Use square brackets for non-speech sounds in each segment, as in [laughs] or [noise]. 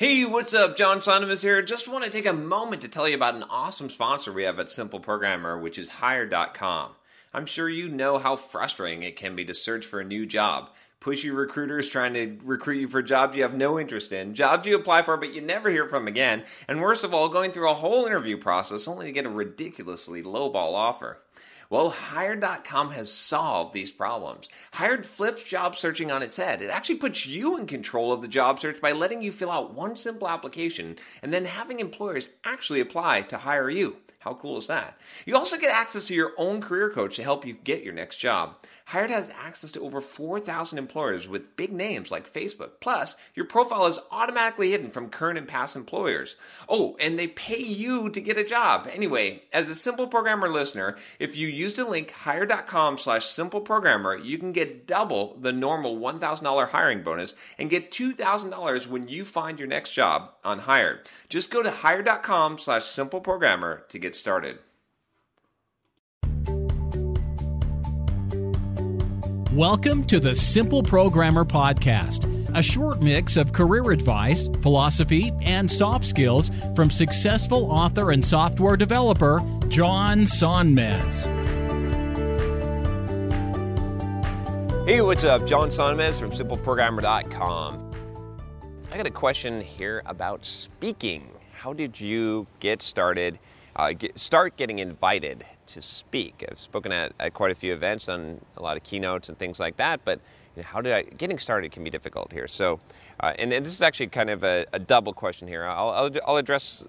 Hey, what's up? John Sonmez here. Just want to take a moment to tell you about an awesome sponsor we have at Simple Programmer, which is Hired.com. I'm sure you know how frustrating it can be to search for a new job. Pushy recruiters trying to recruit you for jobs you have no interest in, jobs you apply for but you never hear from again, and worst of all, going through a whole interview process only to get a ridiculously lowball offer. Well, Hired.com has solved these problems. Hired flips job searching on its head. It actually puts you in control of the job search by letting you fill out one simple application and then having employers actually apply to hire you. How cool is that? You also get access to your own career coach to help you get your next job. Hired has access to over 4,000 employers with big names like Facebook. Plus, your profile is automatically hidden from current and past employers. Oh, and they pay you to get a job. Anyway, as a Simple Programmer listener, if you use the link hired.com slash simpleprogrammer, you can get double the normal $1,000 hiring bonus and get $2,000 when you find your next job on Hired. Just go to hired.com slash simpleprogrammer to get started. Welcome to the Simple Programmer Podcast, a short mix of career advice, philosophy, and soft skills from successful author and software developer John Sonmez. Hey, what's up? John Sonmez from simpleprogrammer.com. I got a question here about speaking. How did you get started? Uh, get, start getting invited to speak. I've spoken at, at, quite a few events, done a lot of keynotes and things like that. But you know, how did I getting started can be difficult here. So, uh, and, and, this is actually kind of a, a double question here. I'll, I'll, I'll address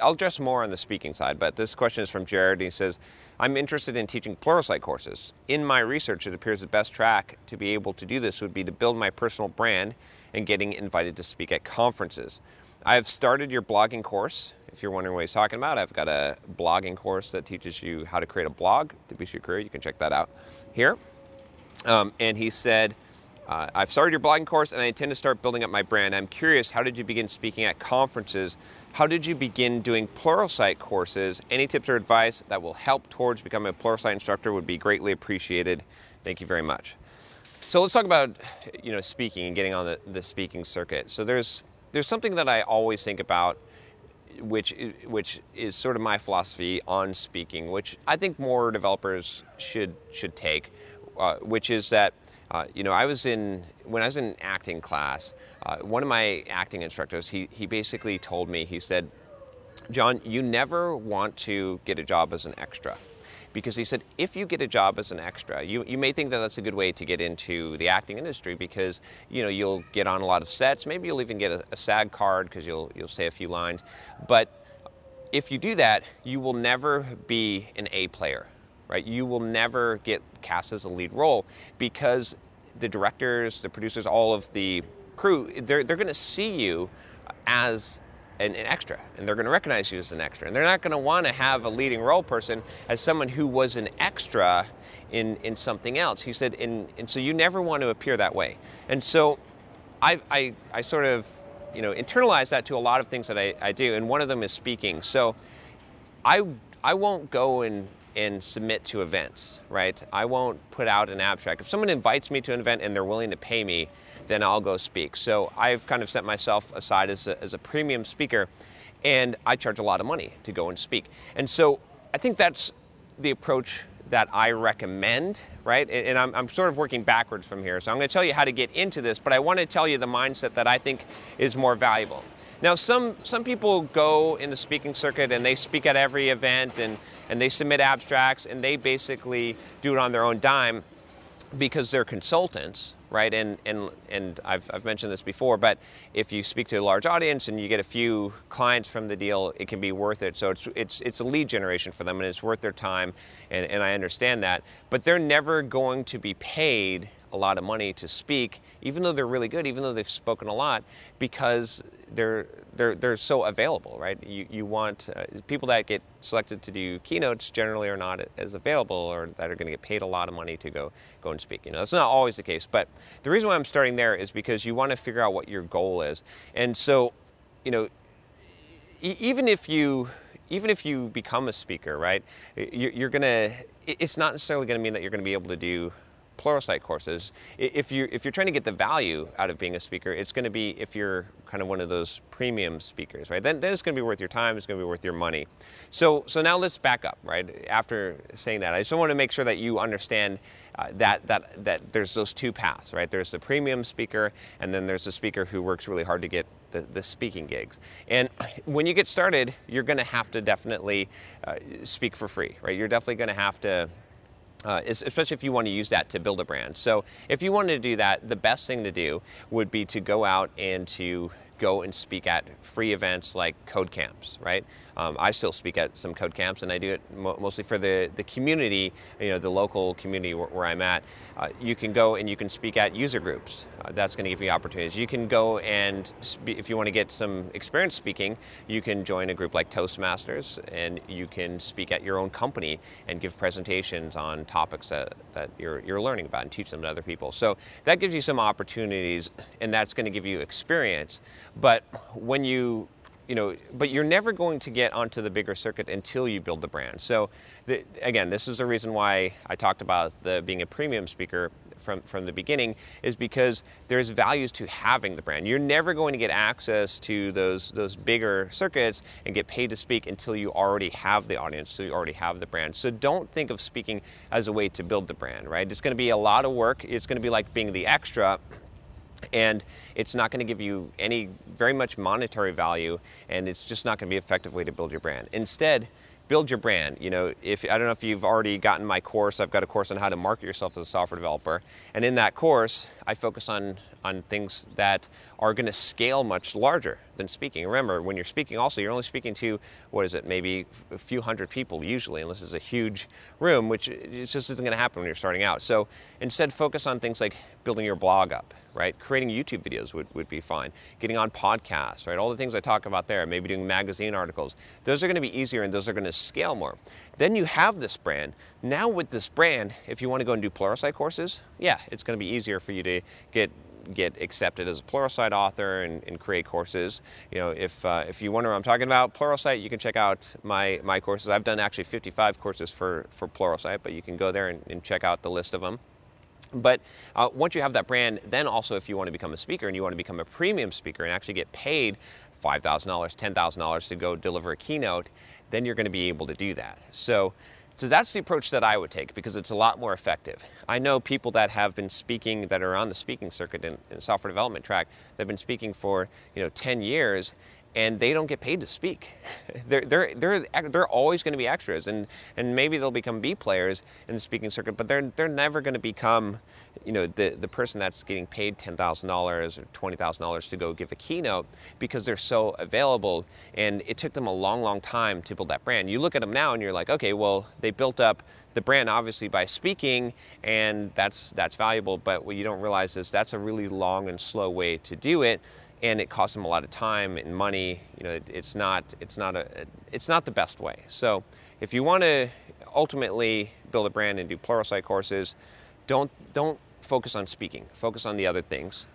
I'll address more on the speaking side. But this question is from Jared. And he says. I'm interested in teaching Pluralsight courses. In my research, it appears the best track to be able to do this would be to build my personal brand and getting invited to speak at conferences. I have started your blogging course. If you're wondering what he's talking about, I've got a blogging course that teaches you how to create a blog to boost your career. You can check that out here. Um, and he said, uh, I've started your blogging course and I intend to start building up my brand. I'm curious, how did you begin speaking at conferences? How did you begin doing Pluralsight courses? Any tips or advice that will help towards becoming a Pluralsight instructor would be greatly appreciated. Thank you very much. So let's talk about you know speaking and getting on the, the speaking circuit. So there's there's something that I always think about, which which is sort of my philosophy on speaking, which I think more developers should should take, uh, which is that uh, you know I was in when I was in acting class, uh, one of my acting instructors he he basically told me he said, John, you never want to get a job as an extra because he said if you get a job as an extra, you, you may think that that's a good way to get into the acting industry because you know you'll get on a lot of sets. Maybe you'll even get a, a SAG card because you'll you'll say a few lines. But if you do that, you will never be an A player, right? You will never get cast as a lead role because the directors, the producers, all of the crew, they're, they're going to see you as an, an, extra, and they're going to recognize you as an extra. And they're not going to want to have a leading role person as someone who was an extra in, in something else. He said, and, and so you never want to appear that way. And so I, I, I sort of you know, internalize that to a lot of things that I, I do, and one of them is speaking. So I, I won't go and and submit to events, right? I won't put out an abstract. If someone invites me to an event and they're willing to pay me, then I'll go speak. So I've kind of set myself aside as a, as a premium speaker, and I charge a lot of money to go and speak. And so I think that's the approach that I recommend, right? And I'm, I'm, sort of working backwards from here. So I'm going to tell you how to get into this, but I want to tell you the mindset that I think is more valuable. Now, some, some people go in the speaking circuit and they speak at every event and, and they submit abstracts and they basically do it on their own dime because they're consultants, right? And, and, and I've, I've mentioned this before, but if you speak to a large audience and you get a few clients from the deal, it can be worth it. So it's, it's, it's a lead generation for them and it's worth their time, and, and I understand that. But they're never going to be paid a lot of money to speak, even though they're really good, even though they've spoken a lot, because they're they're they're so available, right? You you want uh, people that get selected to do keynotes generally are not as available or that are going to get paid a lot of money to go go and speak. You know, that's not always the case, but the reason why I'm starting there is because you want to figure out what your goal is, and so, you know, e- even if you even if you become a speaker, right, you're going to, it's not necessarily going to mean that you're going to be able to do Pluralsight courses. If you're, if you're trying to get the value out of being a speaker, it's going to be if you're kind of one of those premium speakers, right? Then, then it's going to be worth your time, it's going to be worth your money. So, so now let's back up, right? After saying that, I just want to make sure that you understand uh, that, that, that there's those two paths, right? There's the premium speaker, and then there's the speaker who works really hard to get the, the speaking gigs. And [clears throat] when you get started, you're going to have to definitely uh, speak for free, right? You're definitely going to have to uh, especially if you want to use that to build a brand. So if you wanted to do that, the best thing to do would be to go out and to go and speak at free events like code camps, right? Um, I still speak at some code camps, and I do it mo- mostly for the, the community, you know, the local community where, where I'm at. Uh, you can go and you can speak at user groups. Uh, that's going to give you opportunities. You can go and, if you want to get some experience speaking, you can join a group like Toastmasters, and you can speak at your own company and give presentations on topics that, that you're, you're learning about and teach them to other people. So that gives you some opportunities, and that's going to give you experience. But when you you know, but you're never going to get onto the bigger circuit until you build the brand. So, the, again, this is the reason why I talked about the being a premium speaker from from the beginning is because there's values to having the brand. You're never going to get access to those those bigger circuits and get paid to speak until you already have the audience, so you already have the brand. So don't think of speaking as a way to build the brand, right? It's going to be a lot of work. It's going to be like being the extra and it's not going to give you any very much monetary value and it's just not going to be an effective way to build your brand. Instead build your brand you know? If i don't know if you've already gotten my course i've got a course on how to market yourself as a software developer and in that course i focus on on things that are going to scale much larger than speaking. Remember, when you're speaking, also, you're only speaking to, what is it, maybe a few hundred people usually, unless it's a huge room, which it just isn't going to happen when you're starting out. So instead, focus on things like building your blog up, right? Creating YouTube videos would, would be fine. Getting on podcasts, right? All the things I talk about there, maybe doing magazine articles. Those are going to be easier and those are going to scale more. Then you have this brand. Now, with this brand, if you want to go and do Pluralsight courses, yeah, it's going to be easier for you to get get accepted as a Pluralsight author and, and create courses. You know, if, uh, if you wonder what I'm talking about, Pluralsight, you can check out my, my courses. I've done actually 55 courses for, for Pluralsight, but you can go there and, and check out the list of them. But uh, once you have that brand, then also if you want to become a speaker and you want to become a premium speaker and actually get paid $5,000, $10,000 to go deliver a keynote, then you're going to be able to do that. So so that's the approach that I would take because it's a lot more effective. I know people that have been speaking that are on the speaking circuit in, in software development track. They've been speaking for you know 10 years, and they don't get paid to speak. [laughs] they're, they're, they're, they're always going to be extras, and, and maybe they'll become B players in the speaking circuit, but they're, they're never going to become, you know, the, the person that's getting paid $10,000 or $20,000 to go give a keynote because they're so available, and it took them a long, long time to build that brand. You look at them now and you're like, okay, well, they built up the brand obviously by speaking and that's that's valuable but what you don't realize is that's a really long and slow way to do it and it costs them a lot of time and money. You know, it, it's not it's not a it's not the best way. So if you want to ultimately build a brand and do Pluralsight courses, don't don't focus on speaking. Focus on the other things.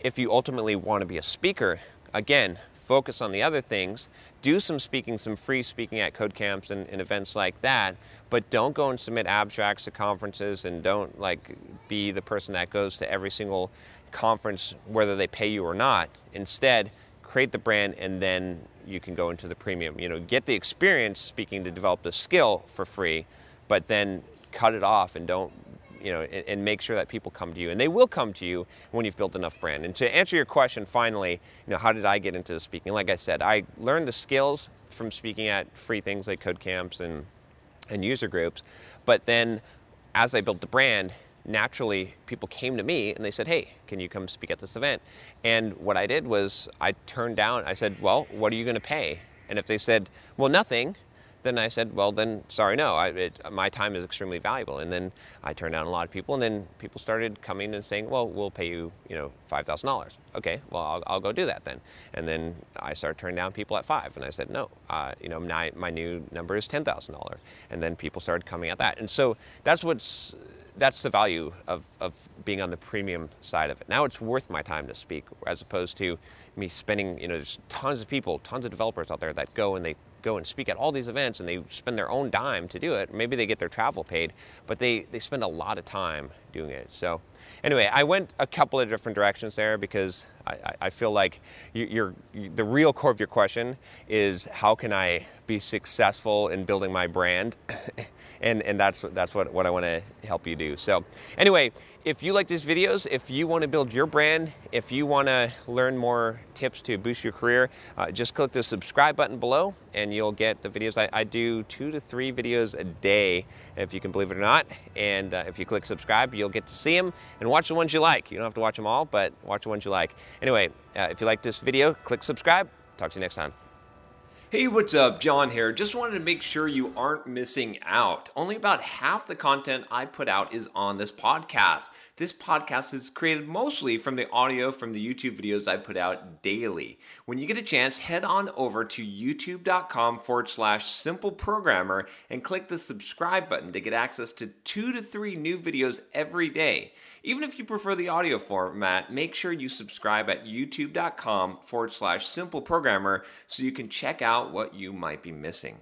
If you ultimately want to be a speaker, again, focus on the other things. Do some speaking, some free speaking at code camps and, and events like that, but don't go and submit abstracts to conferences and don't like be the person that goes to every single conference whether they pay you or not. Instead, create the brand and then you can go into the premium. You know, get the experience speaking to develop the skill for free, but then cut it off and don't you know, and, and, make sure that people come to you. And they will come to you when you've built enough brand. And to answer your question finally, you know, how did I get into the speaking? Like I said, I learned the skills from speaking at free things like code camps and, and user groups. But then as I built the brand, naturally people came to me and they said, Hey, can you come speak at this event? And what I did was I turned down, I said, Well, what are you going to pay? And if they said, Well, nothing, then I said, well, then sorry, no, I, it, my time is extremely valuable. And then I turned down a lot of people, and then people started coming and saying, well, we'll pay you, you know, five thousand dollars. Okay, well, I'll, I'll, go do that then. And then I started turning down people at five, and I said, no, uh, you know, my, my new number is ten thousand dollars. And then people started coming at that, and so that's what's that's the value of, of being on the premium side of it. Now it's worth my time to speak as opposed to me spending, you know, there's tons of people, tons of developers out there that go and they go and speak at all these events and they spend their own dime to do it. Maybe they get their travel paid, but they, they spend a lot of time doing it. So anyway, I went a couple of different directions there because I, I feel like you, you, the real core of your question is how can I be successful in building my brand? [coughs] and, and that's, that's what, what I want to help you do. So anyway, if you like these videos, if you want to build your brand, if you want to learn more tips to boost your career, uh, just click the subscribe button below and you'll get the videos. I, I, do two to three videos a day, if you can believe it or not. And uh, if you click subscribe, you'll get to see them and watch the ones you like. You don't have to watch them all, but watch the ones you like. Anyway, uh, if you like this video, click subscribe. Talk to you next time. Hey, what's up? John here. Just wanted to make sure you aren't missing out. Only about half the content I put out is on this podcast. This podcast is created mostly from the audio from the YouTube videos I put out daily. When you get a chance, head on over to youtube.com forward slash simple programmer and click the subscribe button to get access to two to three new videos every day. Even if you prefer the audio format, make sure you subscribe at youtube.com forward slash simple programmer so you can check out what you might be missing.